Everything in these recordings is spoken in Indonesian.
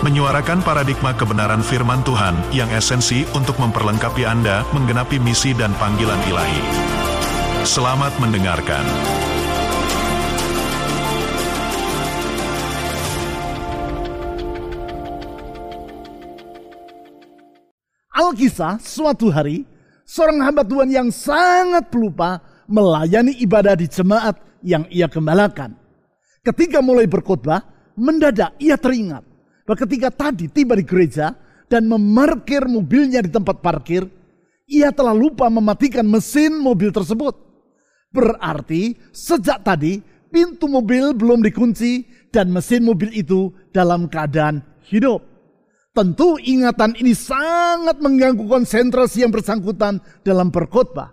menyuarakan paradigma kebenaran firman Tuhan yang esensi untuk memperlengkapi Anda menggenapi misi dan panggilan ilahi. Selamat mendengarkan. Alkisah suatu hari, seorang hamba Tuhan yang sangat pelupa melayani ibadah di jemaat yang ia gembalakan. Ketika mulai berkhotbah, mendadak ia teringat ketika tadi tiba di gereja dan memarkir mobilnya di tempat parkir, ia telah lupa mematikan mesin mobil tersebut. Berarti sejak tadi pintu mobil belum dikunci dan mesin mobil itu dalam keadaan hidup. Tentu ingatan ini sangat mengganggu konsentrasi yang bersangkutan dalam berkhotbah.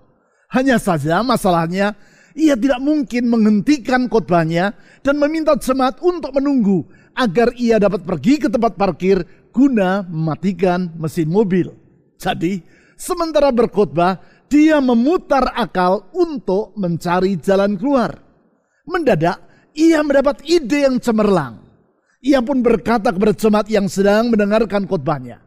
Hanya saja masalahnya ia tidak mungkin menghentikan khotbahnya dan meminta jemaat untuk menunggu agar ia dapat pergi ke tempat parkir guna mematikan mesin mobil. Jadi, sementara berkhotbah, dia memutar akal untuk mencari jalan keluar. Mendadak, ia mendapat ide yang cemerlang. Ia pun berkata kepada jemaat yang sedang mendengarkan khotbahnya.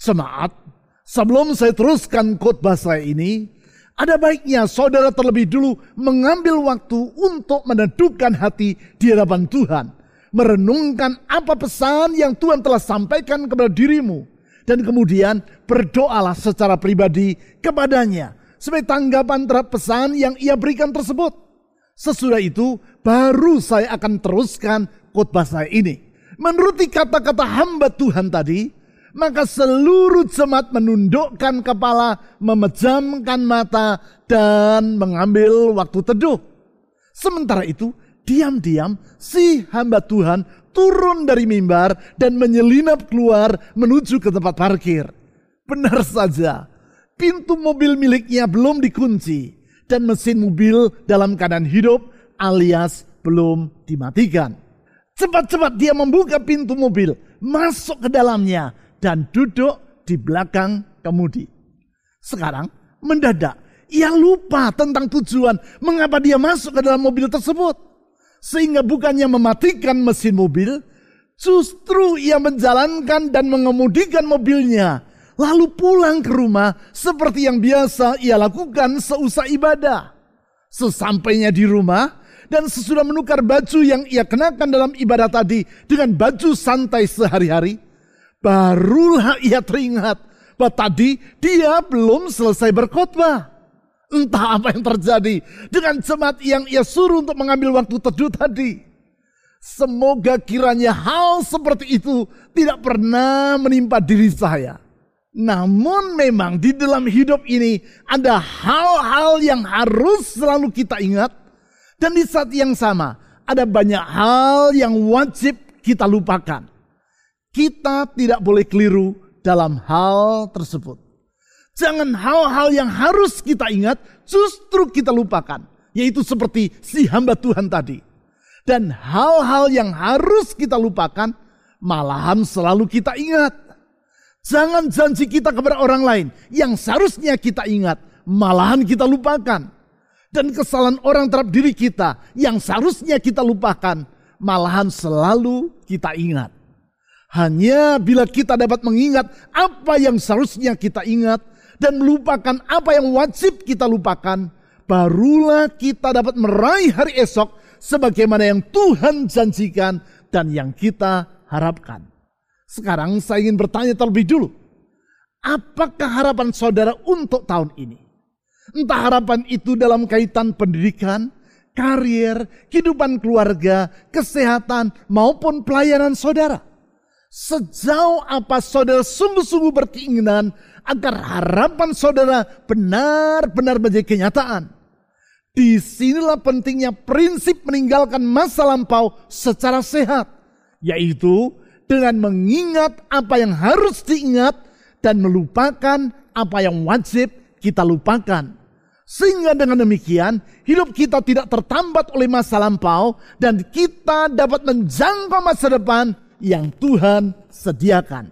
Jemaat, sebelum saya teruskan khotbah saya ini, ada baiknya saudara terlebih dulu mengambil waktu untuk menentukan hati di hadapan Tuhan merenungkan apa pesan yang Tuhan telah sampaikan kepada dirimu. Dan kemudian berdoalah secara pribadi kepadanya. Sebagai tanggapan terhadap pesan yang ia berikan tersebut. Sesudah itu baru saya akan teruskan khotbah saya ini. Menuruti kata-kata hamba Tuhan tadi, maka seluruh jemaat menundukkan kepala, memejamkan mata, dan mengambil waktu teduh. Sementara itu, diam-diam si hamba Tuhan turun dari mimbar dan menyelinap keluar menuju ke tempat parkir. Benar saja, pintu mobil miliknya belum dikunci dan mesin mobil dalam keadaan hidup alias belum dimatikan. Cepat-cepat dia membuka pintu mobil, masuk ke dalamnya dan duduk di belakang kemudi. Sekarang mendadak ia lupa tentang tujuan mengapa dia masuk ke dalam mobil tersebut. Sehingga bukannya mematikan mesin mobil, justru ia menjalankan dan mengemudikan mobilnya. Lalu pulang ke rumah seperti yang biasa ia lakukan seusai ibadah. Sesampainya di rumah dan sesudah menukar baju yang ia kenakan dalam ibadah tadi dengan baju santai sehari-hari, barulah ia teringat bahwa tadi dia belum selesai berkhotbah. Entah apa yang terjadi dengan jemaat yang ia suruh untuk mengambil waktu teduh tadi. Semoga kiranya hal seperti itu tidak pernah menimpa diri saya. Namun memang di dalam hidup ini ada hal-hal yang harus selalu kita ingat. Dan di saat yang sama ada banyak hal yang wajib kita lupakan. Kita tidak boleh keliru dalam hal tersebut. Jangan hal-hal yang harus kita ingat justru kita lupakan. Yaitu seperti si hamba Tuhan tadi. Dan hal-hal yang harus kita lupakan malahan selalu kita ingat. Jangan janji kita kepada orang lain yang seharusnya kita ingat, malahan kita lupakan. Dan kesalahan orang terhadap diri kita yang seharusnya kita lupakan, malahan selalu kita ingat. Hanya bila kita dapat mengingat apa yang seharusnya kita ingat, dan melupakan apa yang wajib kita lupakan, barulah kita dapat meraih hari esok sebagaimana yang Tuhan janjikan dan yang kita harapkan. Sekarang saya ingin bertanya terlebih dulu. Apakah harapan saudara untuk tahun ini? Entah harapan itu dalam kaitan pendidikan, karir, kehidupan keluarga, kesehatan, maupun pelayanan saudara. Sejauh apa saudara sungguh-sungguh berkeinginan agar harapan saudara benar-benar menjadi kenyataan. Di sinilah pentingnya prinsip meninggalkan masa lampau secara sehat, yaitu dengan mengingat apa yang harus diingat dan melupakan apa yang wajib kita lupakan. Sehingga dengan demikian hidup kita tidak tertambat oleh masa lampau dan kita dapat menjangkau masa depan yang Tuhan sediakan.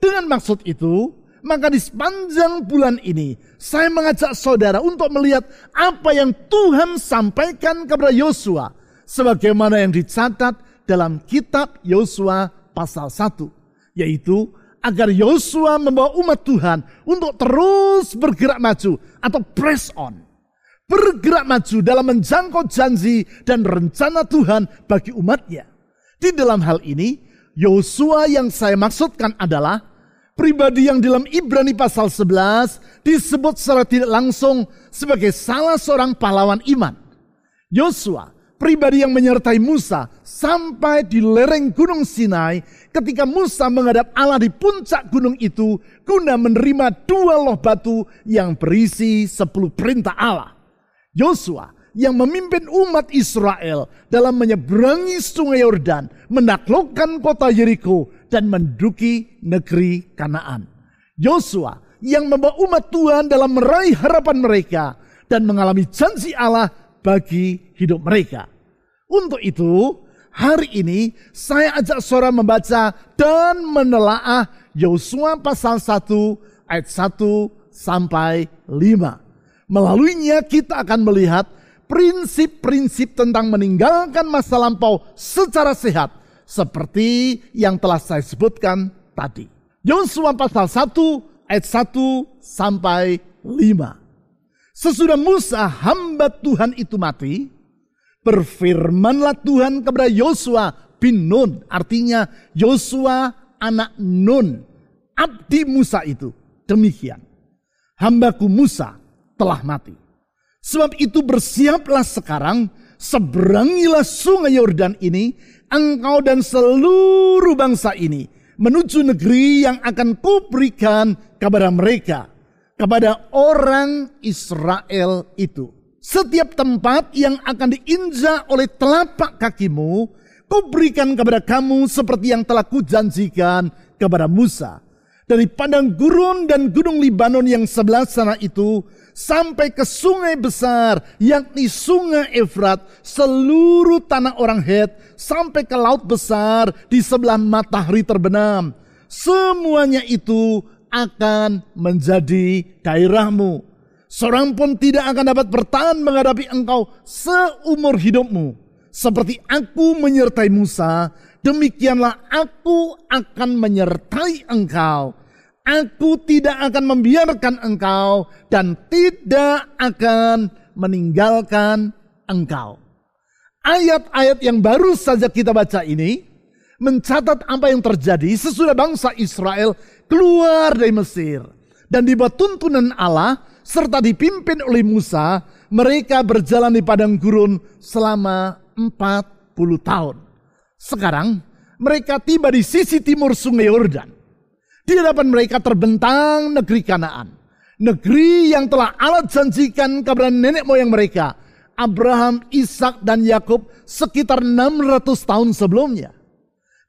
Dengan maksud itu, maka di sepanjang bulan ini saya mengajak saudara untuk melihat apa yang Tuhan sampaikan kepada Yosua sebagaimana yang dicatat dalam kitab Yosua pasal 1 yaitu agar Yosua membawa umat Tuhan untuk terus bergerak maju atau press on. Bergerak maju dalam menjangkau janji dan rencana Tuhan bagi umatnya. Di dalam hal ini, Yosua yang saya maksudkan adalah pribadi yang dalam Ibrani pasal 11 disebut secara tidak langsung sebagai salah seorang pahlawan iman. Yosua pribadi yang menyertai Musa sampai di lereng Gunung Sinai ketika Musa menghadap Allah di puncak gunung itu guna menerima dua loh batu yang berisi sepuluh perintah Allah. Yosua yang memimpin umat Israel dalam menyeberangi sungai Yordan, menaklukkan kota Yeriko dan menduki negeri Kanaan. Yosua yang membawa umat Tuhan dalam meraih harapan mereka dan mengalami janji Allah bagi hidup mereka. Untuk itu, hari ini saya ajak saudara membaca dan menelaah Yosua pasal 1 ayat 1 sampai 5. Melaluinya kita akan melihat prinsip-prinsip tentang meninggalkan masa lampau secara sehat seperti yang telah saya sebutkan tadi. Yosua pasal 1 ayat 1 sampai 5. Sesudah Musa hamba Tuhan itu mati, berfirmanlah Tuhan kepada Yosua bin Nun. Artinya Yosua anak Nun. Abdi Musa itu. Demikian. Hambaku Musa telah mati. Sebab itu bersiaplah sekarang, seberangilah sungai Yordan ini, engkau dan seluruh bangsa ini, menuju negeri yang akan kuberikan kepada mereka kepada orang Israel itu. Setiap tempat yang akan diinjak oleh telapak kakimu, kuberikan kepada kamu seperti yang telah kujanjikan kepada Musa. Dari padang gurun dan gunung Libanon yang sebelah sana itu, sampai ke sungai besar, yakni sungai Efrat, seluruh tanah orang Het, sampai ke laut besar di sebelah matahari terbenam. Semuanya itu akan menjadi daerahmu. Seorang pun tidak akan dapat bertahan menghadapi engkau seumur hidupmu. Seperti aku menyertai Musa, demikianlah aku akan menyertai engkau. Aku tidak akan membiarkan engkau dan tidak akan meninggalkan engkau. Ayat-ayat yang baru saja kita baca ini mencatat apa yang terjadi sesudah bangsa Israel keluar dari Mesir. Dan di bawah tuntunan Allah serta dipimpin oleh Musa, mereka berjalan di padang gurun selama 40 tahun. Sekarang mereka tiba di sisi timur sungai Yordan. Di hadapan mereka terbentang negeri Kanaan. Negeri yang telah Allah janjikan kepada nenek moyang mereka. Abraham, Ishak dan Yakub sekitar 600 tahun sebelumnya.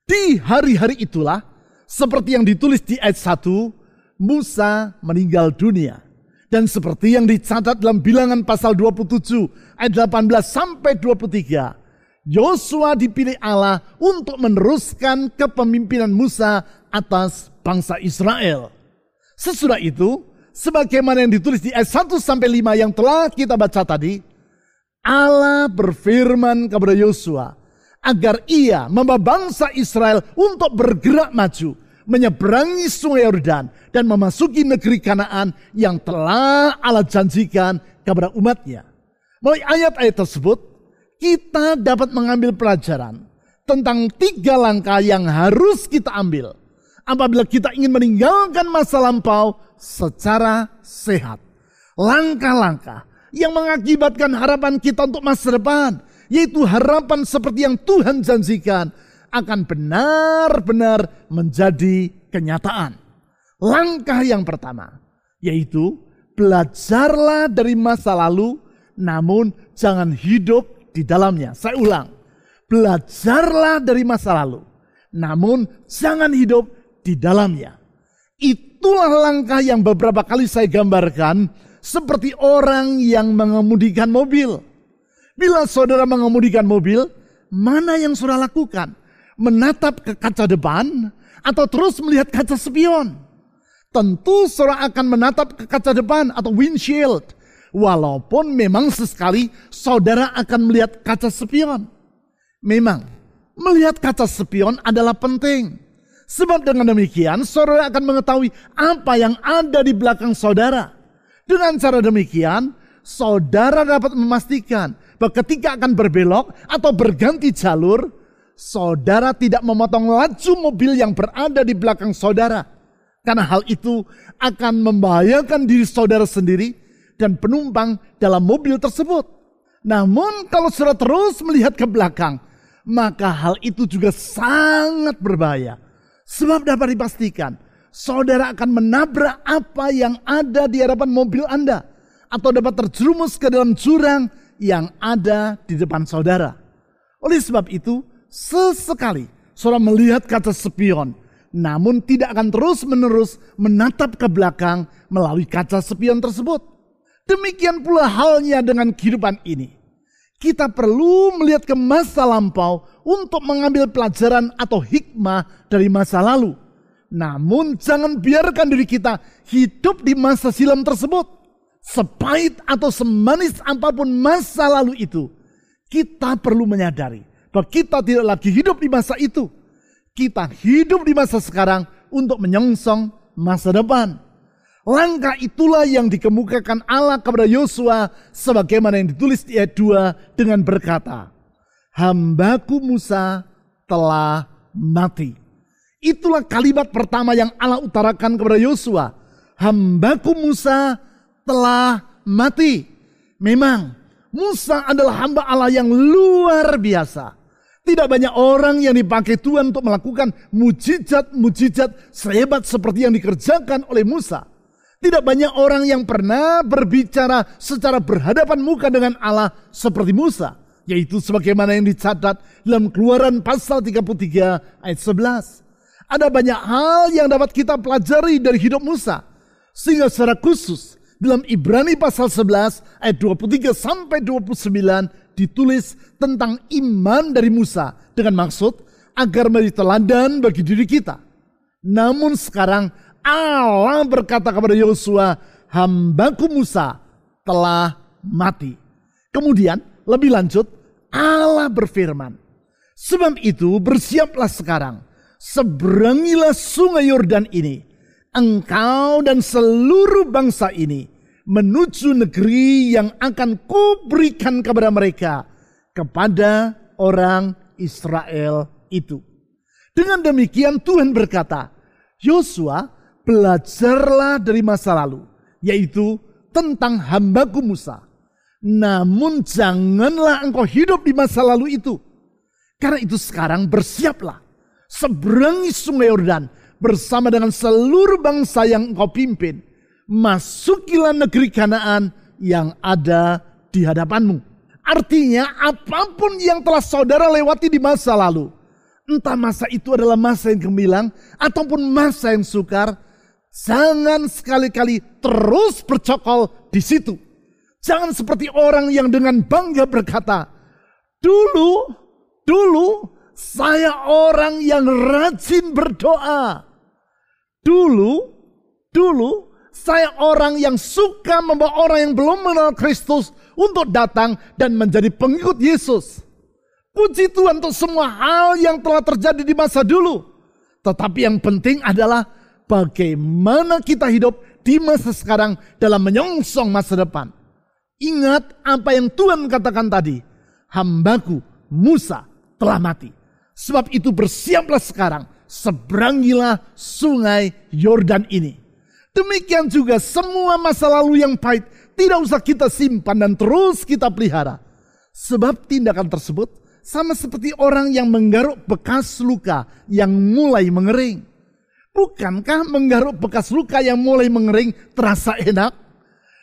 Di hari-hari itulah seperti yang ditulis di ayat 1, Musa meninggal dunia. Dan seperti yang dicatat dalam bilangan pasal 27 ayat 18 sampai 23, Yosua dipilih Allah untuk meneruskan kepemimpinan Musa atas bangsa Israel. Sesudah itu, sebagaimana yang ditulis di ayat 1 sampai 5 yang telah kita baca tadi, Allah berfirman kepada Yosua, agar ia membawa bangsa Israel untuk bergerak maju menyeberangi sungai Yordan dan memasuki negeri Kanaan yang telah Allah janjikan kepada umatnya. Melalui ayat-ayat tersebut, kita dapat mengambil pelajaran tentang tiga langkah yang harus kita ambil apabila kita ingin meninggalkan masa lampau secara sehat. Langkah-langkah yang mengakibatkan harapan kita untuk masa depan yaitu harapan seperti yang Tuhan janjikan akan benar-benar menjadi kenyataan. Langkah yang pertama yaitu belajarlah dari masa lalu namun jangan hidup di dalamnya. Saya ulang. Belajarlah dari masa lalu namun jangan hidup di dalamnya. Itulah langkah yang beberapa kali saya gambarkan seperti orang yang mengemudikan mobil. Bila saudara mengemudikan mobil, mana yang saudara lakukan? Menatap ke kaca depan atau terus melihat kaca spion? Tentu saudara akan menatap ke kaca depan atau windshield. Walaupun memang sesekali saudara akan melihat kaca spion. Memang melihat kaca spion adalah penting. Sebab dengan demikian saudara akan mengetahui apa yang ada di belakang saudara. Dengan cara demikian saudara dapat memastikan bahwa ketika akan berbelok atau berganti jalur, saudara tidak memotong laju mobil yang berada di belakang saudara. Karena hal itu akan membahayakan diri saudara sendiri dan penumpang dalam mobil tersebut. Namun kalau saudara terus melihat ke belakang, maka hal itu juga sangat berbahaya. Sebab dapat dipastikan, saudara akan menabrak apa yang ada di hadapan mobil Anda. Atau dapat terjerumus ke dalam jurang yang ada di depan saudara. Oleh sebab itu, sesekali saudara melihat kata spion, namun tidak akan terus-menerus menatap ke belakang melalui kaca spion tersebut. Demikian pula halnya dengan kehidupan ini. Kita perlu melihat ke masa lampau untuk mengambil pelajaran atau hikmah dari masa lalu. Namun jangan biarkan diri kita hidup di masa silam tersebut sepahit atau semanis apa pun masa lalu itu, kita perlu menyadari bahwa kita tidak lagi hidup di masa itu. Kita hidup di masa sekarang untuk menyongsong masa depan. Langkah itulah yang dikemukakan Allah kepada Yosua sebagaimana yang ditulis di ayat 2 dengan berkata, Hambaku Musa telah mati. Itulah kalimat pertama yang Allah utarakan kepada Yosua. Hambaku Musa telah mati. Memang Musa adalah hamba Allah yang luar biasa. Tidak banyak orang yang dipakai Tuhan untuk melakukan mujizat-mujizat sehebat seperti yang dikerjakan oleh Musa. Tidak banyak orang yang pernah berbicara secara berhadapan muka dengan Allah seperti Musa. Yaitu sebagaimana yang dicatat dalam keluaran pasal 33 ayat 11. Ada banyak hal yang dapat kita pelajari dari hidup Musa. Sehingga secara khusus dalam Ibrani pasal 11 ayat 23 sampai 29 ditulis tentang iman dari Musa dengan maksud agar menjadi teladan bagi diri kita. Namun sekarang Allah berkata kepada Yosua, hambaku Musa telah mati. Kemudian lebih lanjut Allah berfirman, sebab itu bersiaplah sekarang, seberangilah sungai Yordan ini, engkau dan seluruh bangsa ini menuju negeri yang akan kuberikan kepada mereka kepada orang Israel itu. Dengan demikian Tuhan berkata, Yosua belajarlah dari masa lalu, yaitu tentang hambaku Musa. Namun janganlah engkau hidup di masa lalu itu. Karena itu sekarang bersiaplah. Seberangi sungai Yordan bersama dengan seluruh bangsa yang engkau pimpin. Masukilah negeri Kanaan yang ada di hadapanmu. Artinya apa pun yang telah saudara lewati di masa lalu. Entah masa itu adalah masa yang gemilang ataupun masa yang sukar. Jangan sekali-kali terus bercokol di situ. Jangan seperti orang yang dengan bangga berkata, dulu, dulu saya orang yang rajin berdoa. Dulu, dulu saya orang yang suka membawa orang yang belum mengenal Kristus untuk datang dan menjadi pengikut Yesus. Puji Tuhan untuk semua hal yang telah terjadi di masa dulu. Tetapi yang penting adalah bagaimana kita hidup di masa sekarang dalam menyongsong masa depan. Ingat apa yang Tuhan katakan tadi. Hambaku Musa telah mati. Sebab itu bersiaplah sekarang seberangilah sungai Yordan ini. Demikian juga semua masa lalu yang pahit tidak usah kita simpan dan terus kita pelihara. Sebab tindakan tersebut sama seperti orang yang menggaruk bekas luka yang mulai mengering. Bukankah menggaruk bekas luka yang mulai mengering terasa enak?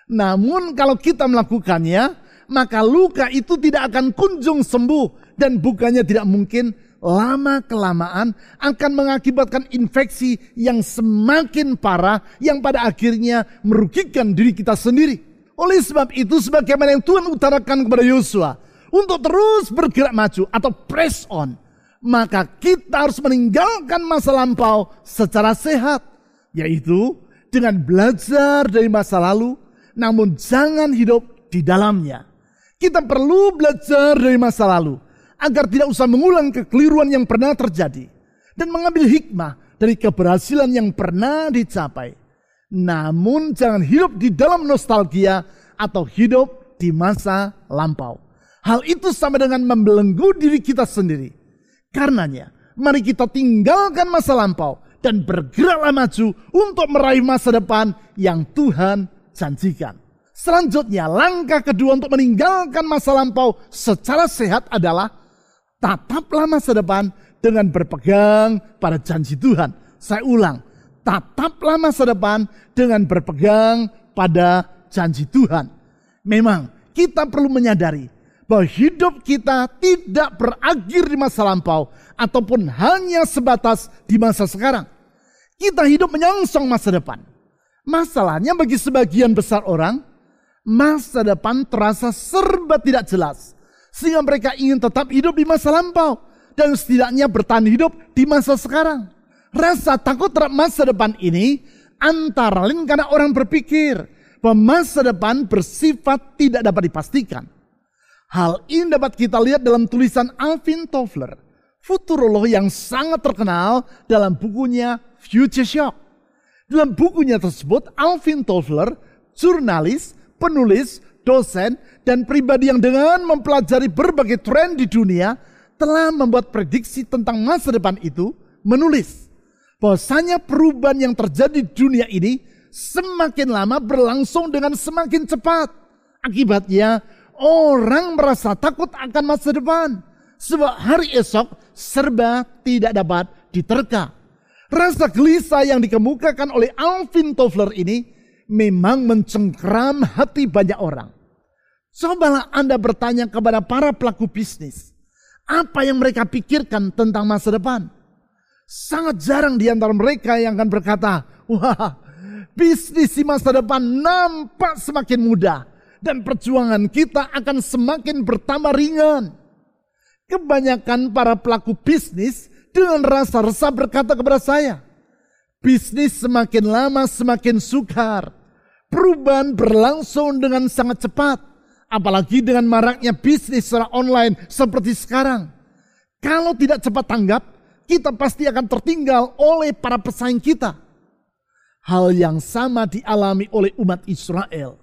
Namun kalau kita melakukannya, maka luka itu tidak akan kunjung sembuh dan bukannya tidak mungkin lama-kelamaan akan mengakibatkan infeksi yang semakin parah yang pada akhirnya merugikan diri kita sendiri. Oleh sebab itu sebagaimana yang Tuhan utarakan kepada Yosua untuk terus bergerak maju atau press on, maka kita harus meninggalkan masa lampau secara sehat, yaitu dengan belajar dari masa lalu, namun jangan hidup di dalamnya. Kita perlu belajar dari masa lalu agar tidak usah mengulang kekeliruan yang pernah terjadi dan mengambil hikmah dari keberhasilan yang pernah dicapai. Namun jangan hidup di dalam nostalgia atau hidup di masa lampau. Hal itu sama dengan membelenggu diri kita sendiri. Karenanya, mari kita tinggalkan masa lampau dan bergeraklah maju untuk meraih masa depan yang Tuhan janjikan. Selanjutnya, langkah kedua untuk meninggalkan masa lampau secara sehat adalah tataplah masa depan dengan berpegang pada janji Tuhan. Saya ulang, tataplah masa depan dengan berpegang pada janji Tuhan. Memang kita perlu menyadari bahwa hidup kita tidak berakhir di masa lampau ataupun hanya sebatas di masa sekarang. Kita hidup menyongsong masa depan. Masalahnya bagi sebagian besar orang, masa depan terasa serba tidak jelas. Sehingga mereka ingin tetap hidup di masa lampau dan setidaknya bertahan hidup di masa sekarang. Rasa takut terhadap masa depan ini antara lain karena orang berpikir bahwa masa depan bersifat tidak dapat dipastikan. Hal ini dapat kita lihat dalam tulisan Alvin Toffler, futurolog yang sangat terkenal dalam bukunya Future Shock. Dalam bukunya tersebut, Alvin Toffler, jurnalis, penulis, dosen, dan pribadi yang dengan mempelajari berbagai tren di dunia telah membuat prediksi tentang masa depan itu menulis bahwasanya perubahan yang terjadi di dunia ini semakin lama berlangsung dengan semakin cepat. Akibatnya orang merasa takut akan masa depan. Sebab hari esok serba tidak dapat diterka. Rasa gelisah yang dikemukakan oleh Alvin Toffler ini memang mencengkram hati banyak orang. Cobalah Anda bertanya kepada para pelaku bisnis. Apa yang mereka pikirkan tentang masa depan? Sangat jarang di antara mereka yang akan berkata, wah bisnis di masa depan nampak semakin mudah. Dan perjuangan kita akan semakin bertambah ringan. Kebanyakan para pelaku bisnis dengan rasa resah berkata kepada saya, bisnis semakin lama semakin sukar. Perubahan berlangsung dengan sangat cepat. Apalagi dengan maraknya bisnis secara online seperti sekarang. Kalau tidak cepat tanggap, kita pasti akan tertinggal oleh para pesaing kita. Hal yang sama dialami oleh umat Israel.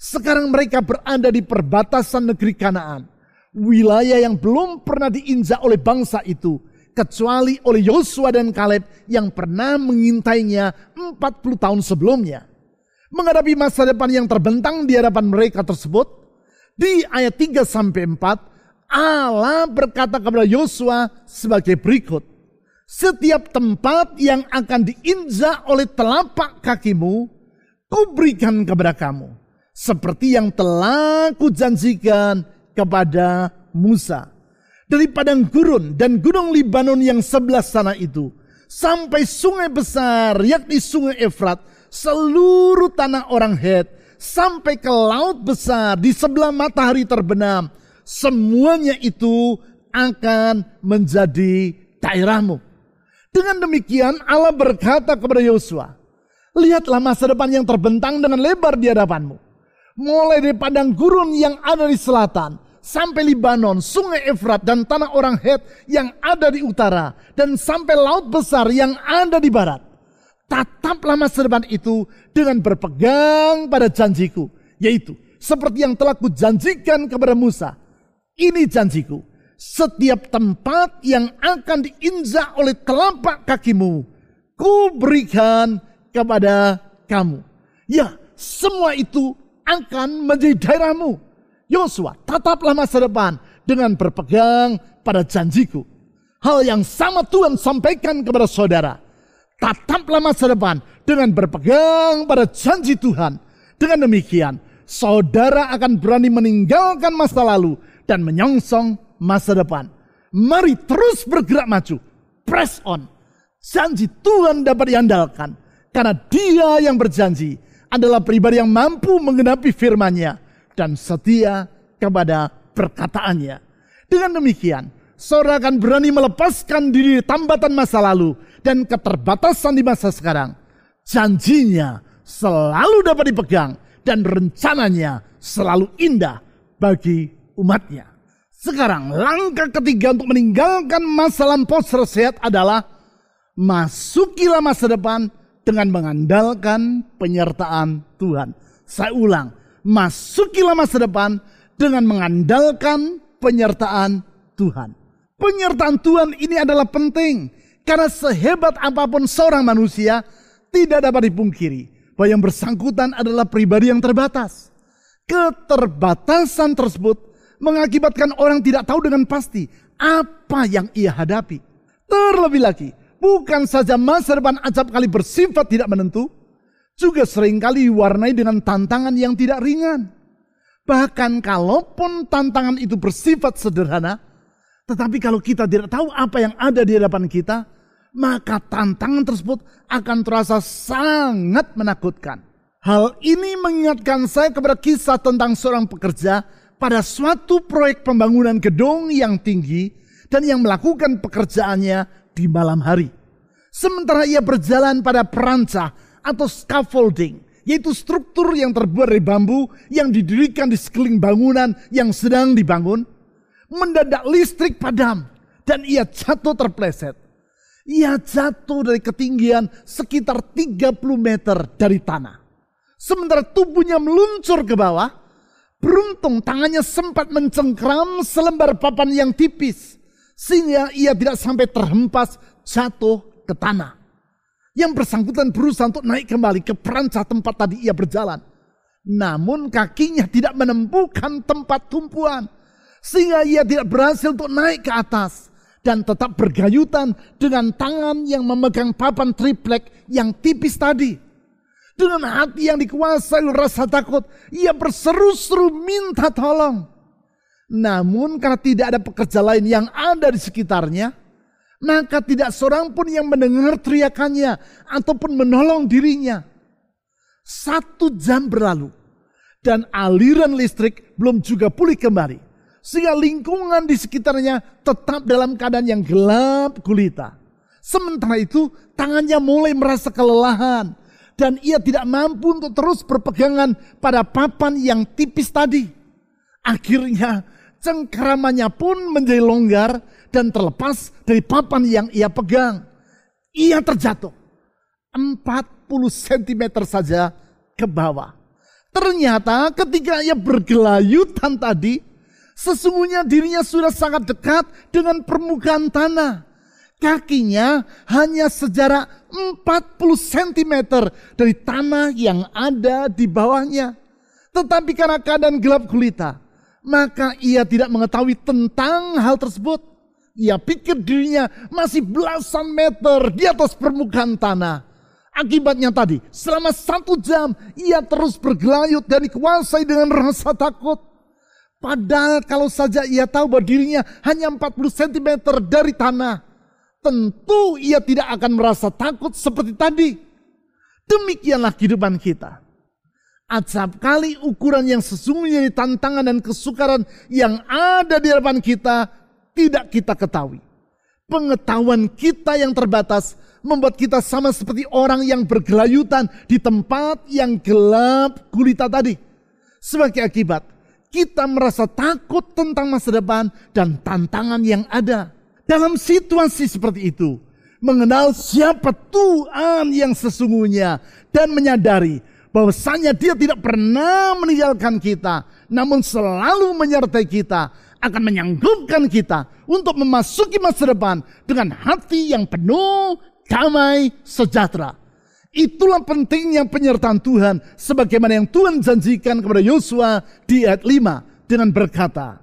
Sekarang mereka berada di perbatasan negeri Kanaan. Wilayah yang belum pernah diinjak oleh bangsa itu. Kecuali oleh Yosua dan Kaleb yang pernah mengintainya 40 tahun sebelumnya. Menghadapi masa depan yang terbentang di hadapan mereka tersebut. Di ayat 3 sampai 4 Allah berkata kepada Yosua sebagai berikut. Setiap tempat yang akan diinjak oleh telapak kakimu, kuberikan kepada kamu. Seperti yang telah kujanjikan kepada Musa. Dari padang gurun dan gunung Libanon yang sebelah sana itu. Sampai sungai besar yakni sungai Efrat. Seluruh tanah orang Het. Sampai ke laut besar di sebelah matahari terbenam semuanya itu akan menjadi daerahmu. Dengan demikian Allah berkata kepada Yosua, lihatlah masa depan yang terbentang dengan lebar di hadapanmu. Mulai dari padang gurun yang ada di selatan, sampai Libanon, sungai Efrat dan tanah orang Het yang ada di utara, dan sampai laut besar yang ada di barat. Tataplah masa depan itu dengan berpegang pada janjiku, yaitu seperti yang telah kujanjikan kepada Musa ini janjiku. Setiap tempat yang akan diinjak oleh telapak kakimu, ku berikan kepada kamu. Ya, semua itu akan menjadi daerahmu. Yosua, tataplah masa depan dengan berpegang pada janjiku. Hal yang sama Tuhan sampaikan kepada saudara. Tataplah masa depan dengan berpegang pada janji Tuhan. Dengan demikian, saudara akan berani meninggalkan masa lalu dan menyongsong masa depan. Mari terus bergerak maju. Press on. Janji Tuhan dapat diandalkan. Karena dia yang berjanji adalah pribadi yang mampu menggenapi firman-Nya dan setia kepada perkataannya. Dengan demikian, saudara akan berani melepaskan diri tambatan masa lalu dan keterbatasan di masa sekarang. Janjinya selalu dapat dipegang dan rencananya selalu indah bagi umatnya. Sekarang langkah ketiga untuk meninggalkan masa lampau sehat adalah masukilah masa depan dengan mengandalkan penyertaan Tuhan. Saya ulang, masukilah masa depan dengan mengandalkan penyertaan Tuhan. Penyertaan Tuhan ini adalah penting karena sehebat apa pun seorang manusia tidak dapat dipungkiri bahwa yang bersangkutan adalah pribadi yang terbatas. Keterbatasan tersebut mengakibatkan orang tidak tahu dengan pasti apa yang ia hadapi. Terlebih lagi, bukan saja masa depan acap kali bersifat tidak menentu, juga sering kali diwarnai dengan tantangan yang tidak ringan. Bahkan kalaupun tantangan itu bersifat sederhana, tetapi kalau kita tidak tahu apa yang ada di hadapan kita, maka tantangan tersebut akan terasa sangat menakutkan. Hal ini mengingatkan saya kepada kisah tentang seorang pekerja pada suatu proyek pembangunan gedung yang tinggi dan yang melakukan pekerjaannya di malam hari. Sementara ia berjalan pada perancah atau scaffolding, yaitu struktur yang terbuat dari bambu yang didirikan di sekeliling bangunan yang sedang dibangun, mendadak listrik padam dan ia jatuh terpleset. Ia jatuh dari ketinggian sekitar 30 meter dari tanah. Sementara tubuhnya meluncur ke bawah, beruntung tangannya sempat mencengkram selembar papan yang tipis. Sehingga ia tidak sampai terhempas jatuh ke tanah. Yang bersangkutan berusaha untuk naik kembali ke perancah tempat tadi ia berjalan. Namun kakinya tidak menemukan tempat tumpuan. Sehingga ia tidak berhasil untuk naik ke atas. Dan tetap bergayutan dengan tangan yang memegang papan triplek yang tipis tadi. Dengan hati yang dikuasai rasa takut, ia berseru-seru minta tolong. Namun karena tidak ada pekerja lain yang ada di sekitarnya, maka tidak seorang pun yang mendengar teriakannya ataupun menolong dirinya. Satu jam berlalu dan aliran listrik belum juga pulih kembali. Sehingga lingkungan di sekitarnya tetap dalam keadaan yang gelap gulita. Sementara itu tangannya mulai merasa kelelahan. Dan ia tidak mampu untuk terus berpegangan pada papan yang tipis tadi. Akhirnya cengkeramannya pun menjadi longgar dan terlepas dari papan yang ia pegang. Ia terjatuh 40 cm saja ke bawah. Ternyata ketika ia bergelayutan tadi, sesungguhnya dirinya sudah sangat dekat dengan permukaan tanah. Kakinya hanya sejarak 40 cm dari tanah yang ada di bawahnya. Tetapi karena keadaan gelap gulita, maka ia tidak mengetahui tentang hal tersebut. Ia pikir dirinya masih belasan meter di atas permukaan tanah. Akibatnya tadi, selama satu jam ia terus bergelayut dan dikuasai dengan rasa takut. Padahal kalau saja ia tahu bahwa dirinya hanya 40 cm dari tanah, tentu ia tidak akan merasa takut seperti tadi. Demikianlah kehidupan kita. Acap kali ukuran yang sesungguhnya tantangan dan kesukaran yang ada di hadapan kita tidak kita ketahui. Pengetahuan kita yang terbatas membuat kita sama seperti orang yang bergelayutan di tempat yang gelap gulita tadi. Sebagai akibat, kita merasa takut tentang masa depan dan tantangan yang ada. Dalam situasi seperti itu, mengenal siapa Tuhan yang sesungguhnya dan menyadari bahwasanya dia tidak pernah meninggalkan kita, namun selalu menyertai kita akan menyanggupkan kita untuk memasuki masa depan dengan hati yang penuh damai sejahtera. Itulah pentingnya penyertaan Tuhan sebagaimana yang Tuhan janjikan kepada Yosua di ayat 5 dengan berkata,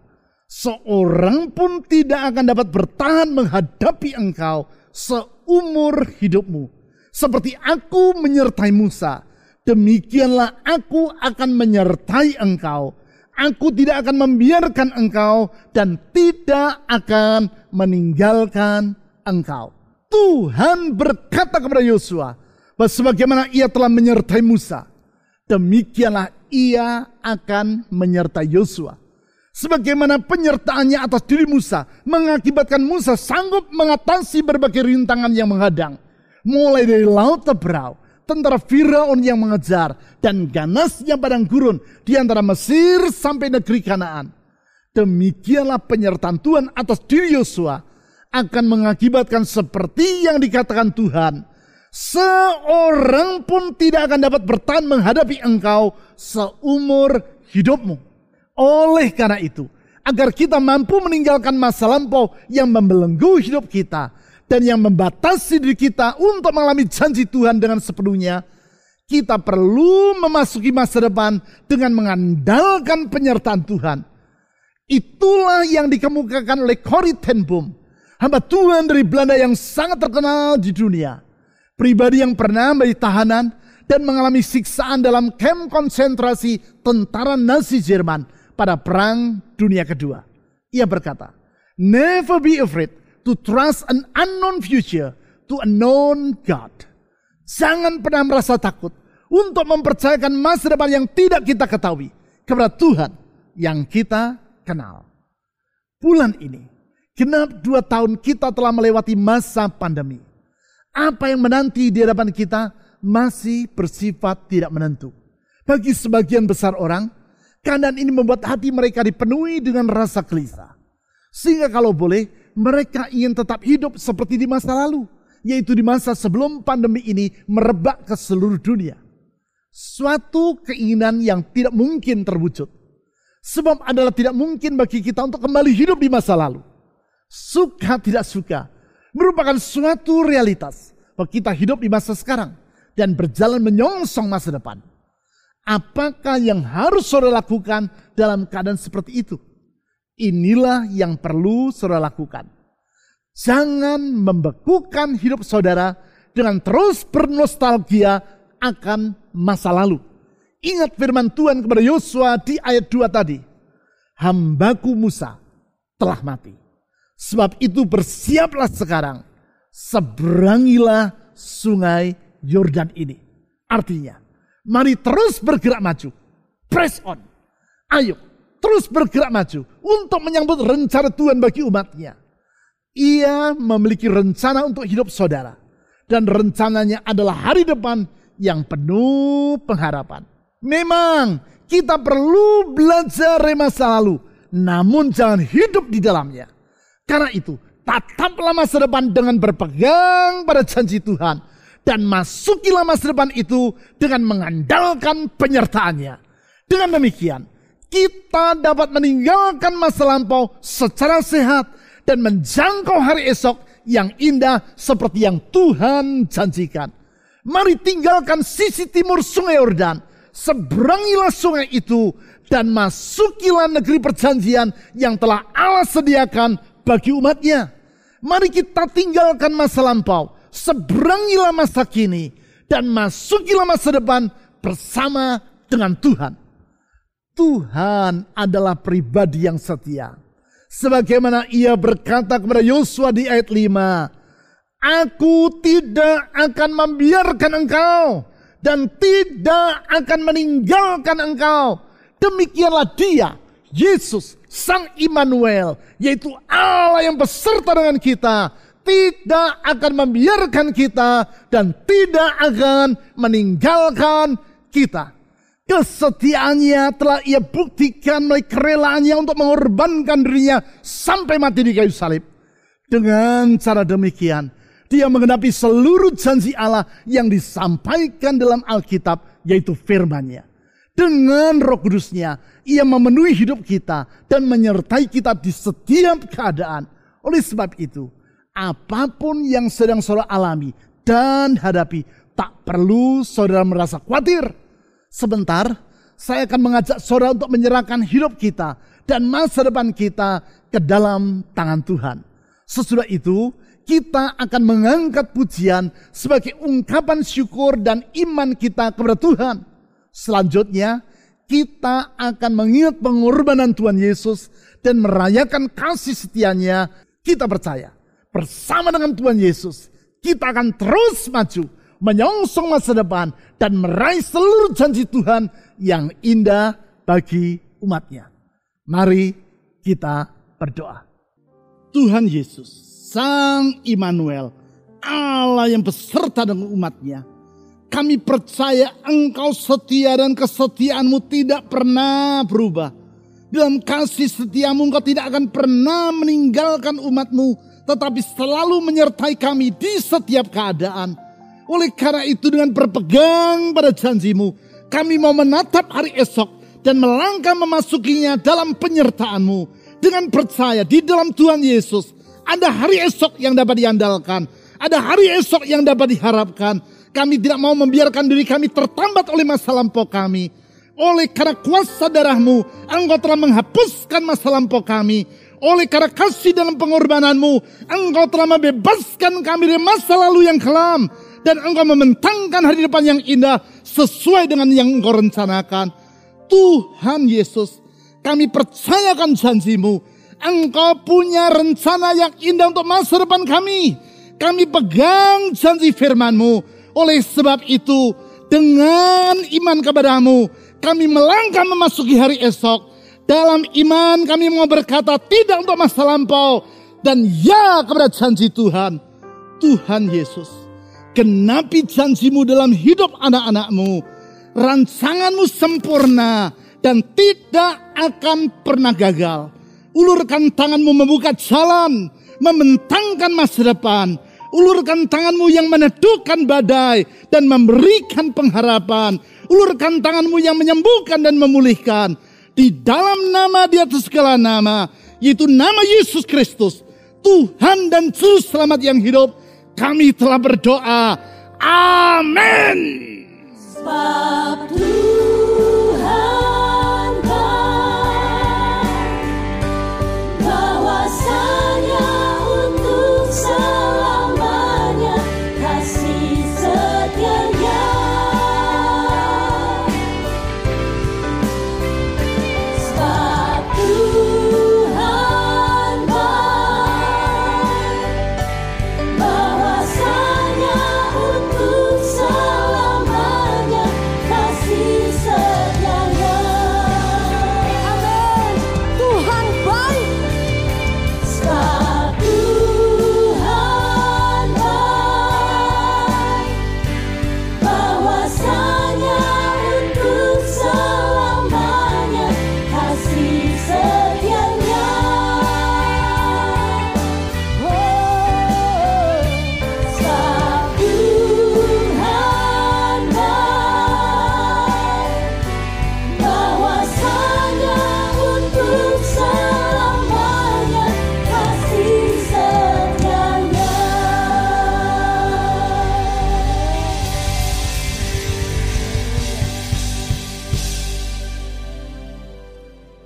Seorang pun tidak akan dapat bertahan menghadapi engkau seumur hidupmu. Seperti aku menyertai Musa, demikianlah aku akan menyertai engkau Aku tidak akan membiarkan engkau dan tidak akan meninggalkan engkau. Tuhan berkata kepada Yosua, bahwa sebagaimana ia telah menyertai Musa, demikianlah ia akan menyertai Yosua. Sebagaimana penyertaannya atas diri Musa mengakibatkan Musa sanggup mengatasi berbagai rintangan yang menghadang. Mulai dari laut teberau, tentara Firaun yang mengejar, dan ganasnya padang gurun di antara Mesir sampai negeri Kanaan. Demikianlah penyertaan Tuhan atas diri Yosua akan mengakibatkan seperti yang dikatakan Tuhan. Seorang pun tidak akan dapat bertahan menghadapi engkau seumur hidupmu. Oleh karena itu, agar kita mampu meninggalkan masa lampau yang membelenggu hidup kita dan yang membatasi diri kita untuk mengalami janji Tuhan dengan sepenuhnya, kita perlu memasuki masa depan dengan mengandalkan penyertaan Tuhan. Itulah yang dikemukakan oleh Corrie ten Boom, hamba Tuhan dari Belanda yang sangat terkenal di dunia. Pribadi yang pernah menjadi tahanan dan mengalami siksaan dalam kamp konsentrasi tentara Nazi Jerman pada Perang Dunia Kedua. Ia berkata, Never be afraid to trust an unknown future to a known God. Jangan pernah merasa takut untuk mempercayakan masa depan yang tidak kita ketahui kepada Tuhan yang kita kenal. Bulan ini, genap dua tahun kita telah melewati masa pandemi. Apa yang menanti di hadapan kita masih bersifat tidak menentu. Bagi sebagian besar orang, Keadaan ini membuat hati mereka dipenuhi dengan rasa gelisah. Sehingga kalau boleh, mereka ingin tetap hidup seperti di masa lalu. Yaitu di masa sebelum pandemi ini merebak ke seluruh dunia. Suatu keinginan yang tidak mungkin terwujud. Sebab adalah tidak mungkin bagi kita untuk kembali hidup di masa lalu. Suka tidak suka merupakan suatu realitas bahwa kita hidup di masa sekarang dan berjalan menyongsong masa depan. Apakah yang harus saudara lakukan dalam keadaan seperti itu? Inilah yang perlu saudara lakukan. Jangan membekukan hidup saudara dengan terus bernostalgia akan masa lalu. Ingat firman Tuhan kepada Yosua di ayat 2 tadi. Hambaku Musa telah mati. Sebab itu bersiaplah sekarang. Seberangilah sungai Yordan ini. Artinya, Mari terus bergerak maju. Press on. Ayo, terus bergerak maju untuk menyambut rencana Tuhan bagi umatnya. Ia memiliki rencana untuk hidup saudara. Dan rencananya adalah hari depan yang penuh pengharapan. Memang kita perlu belajar dari masa lalu. Namun jangan hidup di dalamnya. Karena itu, tataplah masa depan dengan berpegang pada janji Tuhan dan masukilah masa depan itu dengan mengandalkan penyertaannya. Dengan demikian, kita dapat meninggalkan masa lampau secara sehat dan menjangkau hari esok yang indah seperti yang Tuhan janjikan. Mari tinggalkan sisi timur sungai Yordan, seberangilah sungai itu dan masukilah negeri perjanjian yang telah Allah sediakan bagi umatnya. Mari kita tinggalkan masa lampau seberangilah masa kini dan masukilah masa depan bersama dengan Tuhan. Tuhan adalah pribadi yang setia. Sebagaimana ia berkata kepada Yosua di ayat 5. Aku tidak akan membiarkan engkau dan tidak akan meninggalkan engkau. Demikianlah dia, Yesus, Sang Immanuel, yaitu Allah yang beserta dengan kita tidak akan membiarkan kita dan tidak akan meninggalkan kita. Kesetiaannya telah ia buktikan melalui kerelaannya untuk mengorbankan dirinya sampai mati di kayu salib. Dengan cara demikian, dia mengenapi seluruh janji Allah yang disampaikan dalam Alkitab, yaitu firman-Nya. Dengan roh kudusnya, ia memenuhi hidup kita dan menyertai kita di setiap keadaan. Oleh sebab itu, apa pun yang sedang saudara alami dan hadapi, tak perlu saudara merasa khawatir. Sebentar, saya akan mengajak saudara untuk menyerahkan hidup kita dan masa depan kita ke dalam tangan Tuhan. Sesudah itu, kita akan mengangkat pujian sebagai ungkapan syukur dan iman kita kepada Tuhan. Selanjutnya, kita akan mengingat pengorbanan Tuhan Yesus dan merayakan kasih setianya. Kita percaya bersama dengan Tuhan Yesus, kita akan terus maju menyongsong masa depan, dan meraih seluruh janji Tuhan yang indah bagi umatnya. Mari kita berdoa. Tuhan Yesus, Sang Immanuel, Allah yang beserta dengan umatnya. Kami percaya engkau setia dan kesetiaanmu tidak pernah berubah. Dalam kasih setiamu engkau tidak akan pernah meninggalkan umatmu. Tetapi selalu menyertai kami di setiap keadaan. Oleh karena itu dengan berpegang pada janjimu. Kami mau menatap hari esok dan melangkah memasukinya dalam penyertaanmu. Dengan percaya di dalam Tuhan Yesus. Ada hari esok yang dapat diandalkan. Ada hari esok yang dapat diharapkan. Kami tidak mau membiarkan diri kami tertambat oleh masa lampau kami. Oleh karena kuasa darahmu, engkau telah menghapuskan masa lampau kami. Oleh karena kasih dalam pengorbananmu, engkau telah membebaskan kami dari masa lalu yang kelam. Dan engkau membentangkan hari depan yang indah sesuai dengan yang engkau rencanakan. Tuhan Yesus, kami percayakan janjimu. Engkau punya rencana yang indah untuk masa depan kami. Kami pegang janji firmanmu. Oleh sebab itu, dengan iman kepadamu, kami melangkah memasuki hari esok. Dalam iman kami mau berkata tidak untuk masa lampau. Dan ya kepada janji Tuhan. Tuhan Yesus. Genapi janjimu dalam hidup anak-anakmu. Rancanganmu sempurna dan tidak akan pernah gagal. Ulurkan tanganmu membuka jalan, membentangkan masa depan. Ulurkan tanganmu yang meneduhkan badai dan memberikan pengharapan Ulurkan tanganmu yang menyembuhkan dan memulihkan. Di dalam nama di atas segala nama. Yaitu nama Yesus Kristus. Tuhan dan Juru Selamat yang hidup. Kami telah berdoa. Amin. Sebab Tuhan